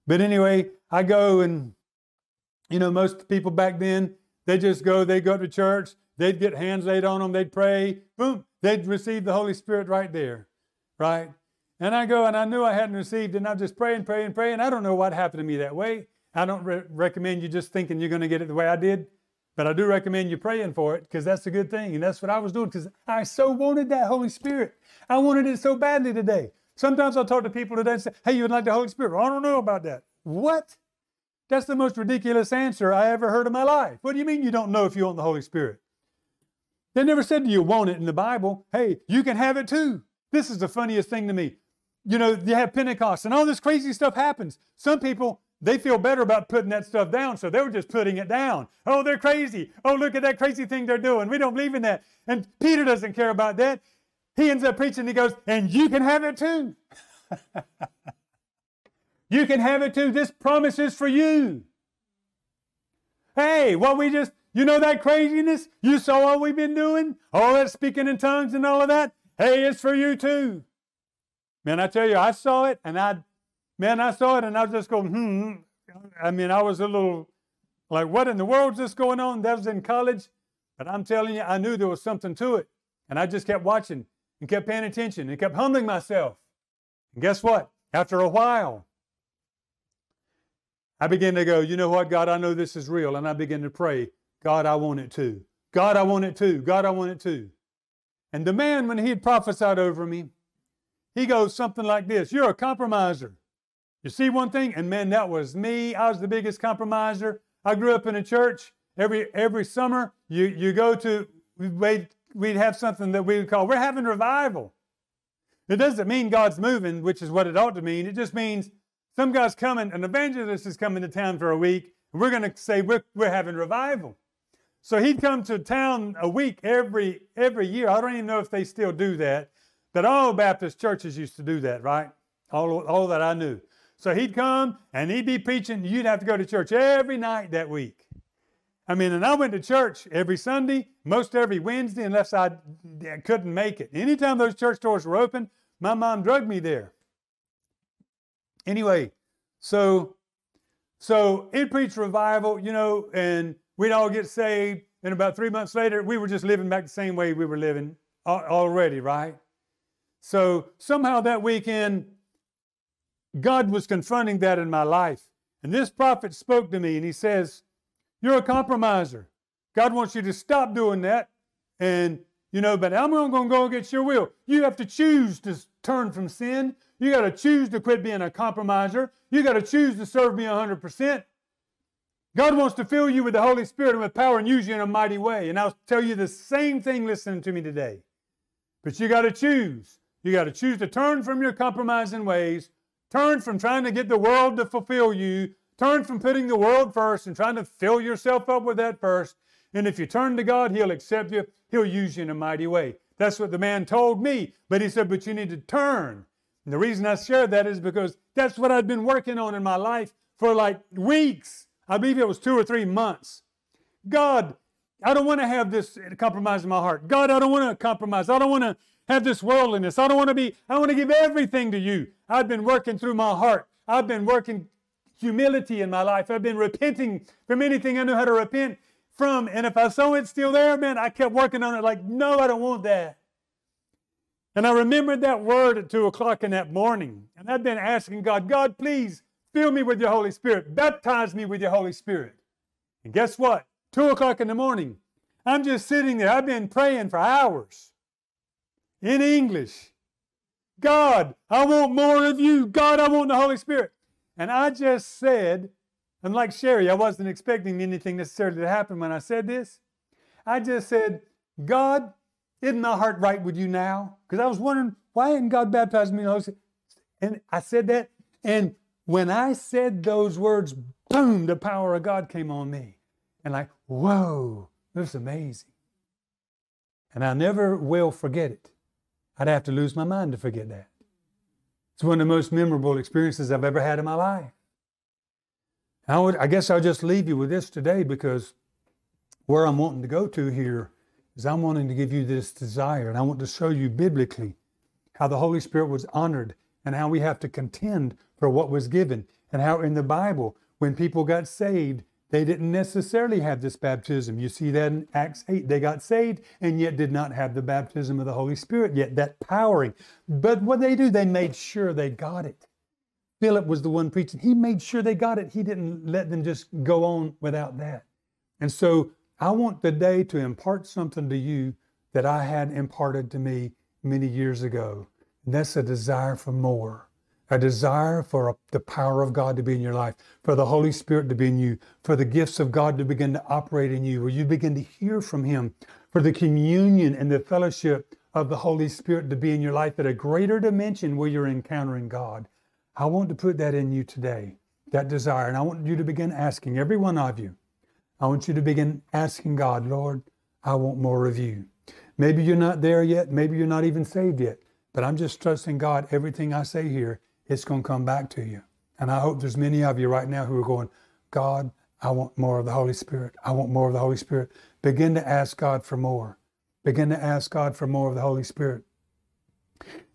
But anyway, I go and, you know, most people back then, they just go, they go to church, they'd get hands laid on them, they'd pray, boom, they'd receive the Holy Spirit right there, right? And I go and I knew I hadn't received and I just pray and pray and pray, and I don't know what happened to me that way. I don't re- recommend you just thinking you're going to get it the way I did, but I do recommend you praying for it because that's a good thing. And that's what I was doing because I so wanted that Holy Spirit. I wanted it so badly today. Sometimes I'll talk to people today and say, Hey, you would like the Holy Spirit? Well, I don't know about that. What? That's the most ridiculous answer I ever heard in my life. What do you mean you don't know if you want the Holy Spirit? They never said to you want it in the Bible. Hey, you can have it too. This is the funniest thing to me you know, you have Pentecost and all this crazy stuff happens. Some people, they feel better about putting that stuff down, so they were just putting it down. Oh, they're crazy. Oh, look at that crazy thing they're doing. We don't believe in that. And Peter doesn't care about that. He ends up preaching, he goes, and you can have it too. you can have it too. This promise is for you. Hey, what we just, you know that craziness? You saw what we've been doing? All that speaking in tongues and all of that? Hey, it's for you too. Man, I tell you, I saw it and I, man, I saw it and I was just going, hmm. I mean, I was a little like, what in the world's this going on? That was in college. But I'm telling you, I knew there was something to it. And I just kept watching and kept paying attention and kept humbling myself. And guess what? After a while, I began to go, you know what, God, I know this is real. And I began to pray, God, I want it too. God, I want it too. God, I want it too. And the man, when he had prophesied over me, he goes something like this You're a compromiser. You see one thing? And man, that was me. I was the biggest compromiser. I grew up in a church. Every every summer, you, you go to, we'd, we'd have something that we would call, we're having revival. It doesn't mean God's moving, which is what it ought to mean. It just means some guy's coming, an evangelist is coming to town for a week, and we're going to say we're, we're having revival. So he'd come to town a week every every year. I don't even know if they still do that. But all Baptist churches used to do that, right? All, all that I knew. So he'd come and he'd be preaching. You'd have to go to church every night that week. I mean, and I went to church every Sunday, most every Wednesday, unless I couldn't make it. Anytime those church doors were open, my mom drugged me there. Anyway, so so it preached revival, you know, and we'd all get saved. And about three months later, we were just living back the same way we were living already, right? So somehow that weekend, God was confronting that in my life. And this prophet spoke to me and he says, You're a compromiser. God wants you to stop doing that. And, you know, but I'm going to go against your will. You have to choose to turn from sin. You got to choose to quit being a compromiser. You got to choose to serve me 100%. God wants to fill you with the Holy Spirit and with power and use you in a mighty way. And I'll tell you the same thing listening to me today. But you got to choose. You got to choose to turn from your compromising ways, turn from trying to get the world to fulfill you, turn from putting the world first and trying to fill yourself up with that first. And if you turn to God, He'll accept you, He'll use you in a mighty way. That's what the man told me. But he said, But you need to turn. And the reason I share that is because that's what I'd been working on in my life for like weeks. I believe it was two or three months. God, I don't want to have this compromise in my heart. God, I don't want to compromise. I don't want to have this worldliness. I don't want to be, I want to give everything to you. I've been working through my heart. I've been working humility in my life. I've been repenting from anything I knew how to repent from. And if I saw it still there, man, I kept working on it like, no, I don't want that. And I remembered that word at two o'clock in that morning. And I've been asking God, God, please fill me with your Holy Spirit. Baptize me with your Holy Spirit. And guess what? Two o'clock in the morning, I'm just sitting there. I've been praying for hours in English. God, I want more of you. God, I want the Holy Spirit. And I just said, I'm like Sherry, I wasn't expecting anything necessarily to happen when I said this. I just said, God, isn't my heart right with you now? Because I was wondering, why hadn't God baptized me? And I said that. And when I said those words, boom, the power of God came on me. And like, whoa, it was amazing. And I never will forget it. I'd have to lose my mind to forget that. It's one of the most memorable experiences I've ever had in my life. I, would, I guess I'll just leave you with this today because where I'm wanting to go to here is I'm wanting to give you this desire, and I want to show you biblically how the Holy Spirit was honored and how we have to contend for what was given, and how in the Bible, when people got saved, they didn't necessarily have this baptism. You see that in Acts 8. They got saved and yet did not have the baptism of the Holy Spirit yet, that powering. But what they do, they made sure they got it. Philip was the one preaching. He made sure they got it. He didn't let them just go on without that. And so I want today to impart something to you that I had imparted to me many years ago. And that's a desire for more a desire for the power of God to be in your life, for the Holy Spirit to be in you, for the gifts of God to begin to operate in you, where you begin to hear from Him, for the communion and the fellowship of the Holy Spirit to be in your life at a greater dimension where you're encountering God. I want to put that in you today, that desire. And I want you to begin asking, every one of you, I want you to begin asking God, Lord, I want more of you. Maybe you're not there yet. Maybe you're not even saved yet. But I'm just trusting God. Everything I say here it's going to come back to you. And I hope there's many of you right now who are going, God, I want more of the Holy Spirit. I want more of the Holy Spirit. Begin to ask God for more. Begin to ask God for more of the Holy Spirit.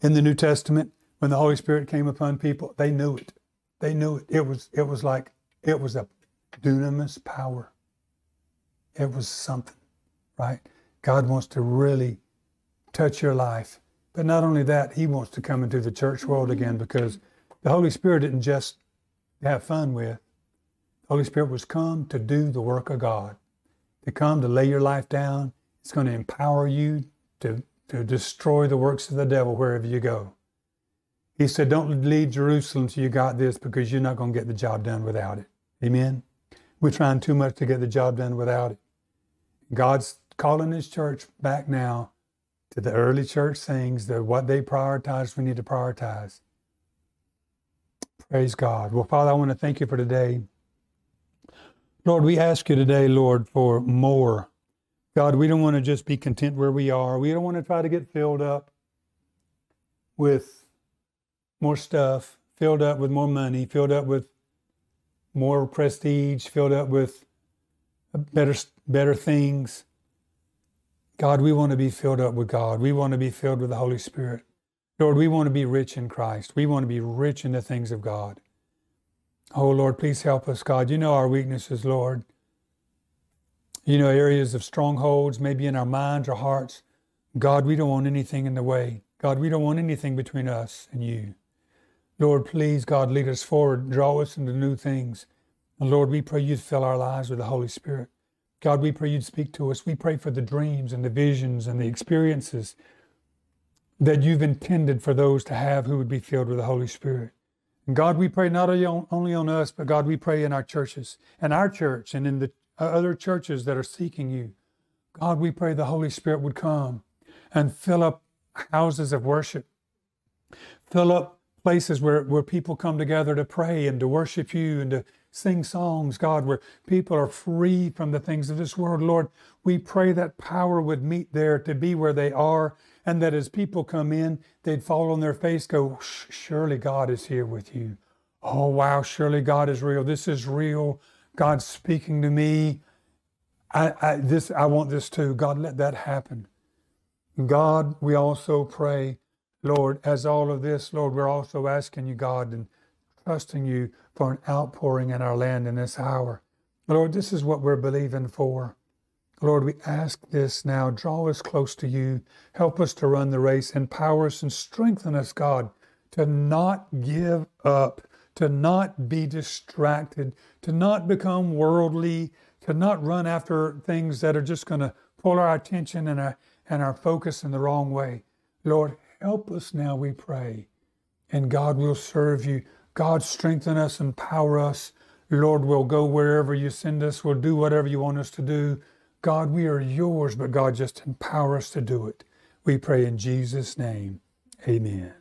In the New Testament, when the Holy Spirit came upon people, they knew it. They knew it. It was, it was like, it was a dunamis power. It was something, right? God wants to really touch your life but not only that, he wants to come into the church world again because the Holy Spirit didn't just have fun with. The Holy Spirit was come to do the work of God, to come to lay your life down. It's going to empower you to, to destroy the works of the devil wherever you go. He said, Don't leave Jerusalem till you got this because you're not going to get the job done without it. Amen? We're trying too much to get the job done without it. God's calling his church back now the early church things, that what they prioritize, we need to prioritize. Praise God. Well, Father, I want to thank you for today. Lord, we ask you today, Lord, for more. God, we don't want to just be content where we are. We don't want to try to get filled up with more stuff, filled up with more money, filled up with more prestige, filled up with better better things. God, we want to be filled up with God. We want to be filled with the Holy Spirit. Lord, we want to be rich in Christ. We want to be rich in the things of God. Oh, Lord, please help us, God. You know our weaknesses, Lord. You know areas of strongholds, maybe in our minds or hearts. God, we don't want anything in the way. God, we don't want anything between us and you. Lord, please, God, lead us forward, draw us into new things. And Lord, we pray you fill our lives with the Holy Spirit. God, we pray you'd speak to us. We pray for the dreams and the visions and the experiences that you've intended for those to have who would be filled with the Holy Spirit. God, we pray not only on us, but God, we pray in our churches and our church and in the uh, other churches that are seeking you. God, we pray the Holy Spirit would come and fill up houses of worship, fill up places where, where people come together to pray and to worship you and to sing songs, God, where people are free from the things of this world. Lord, we pray that power would meet there to be where they are and that as people come in, they'd fall on their face, go, Surely God is here with you. Oh, wow, surely God is real. This is real. God's speaking to me. I, I, this, I want this too. God, let that happen. God, we also pray, Lord, as all of this, Lord, we're also asking you, God, and trusting you for an outpouring in our land in this hour. Lord, this is what we're believing for. Lord, we ask this now. Draw us close to you. Help us to run the race. Empower us and strengthen us, God, to not give up, to not be distracted, to not become worldly, to not run after things that are just going to pull our attention and our, and our focus in the wrong way. Lord, help us now, we pray. And God will serve you. God, strengthen us, empower us. Lord, we'll go wherever you send us. We'll do whatever you want us to do. God, we are yours, but God, just empower us to do it. We pray in Jesus' name. Amen.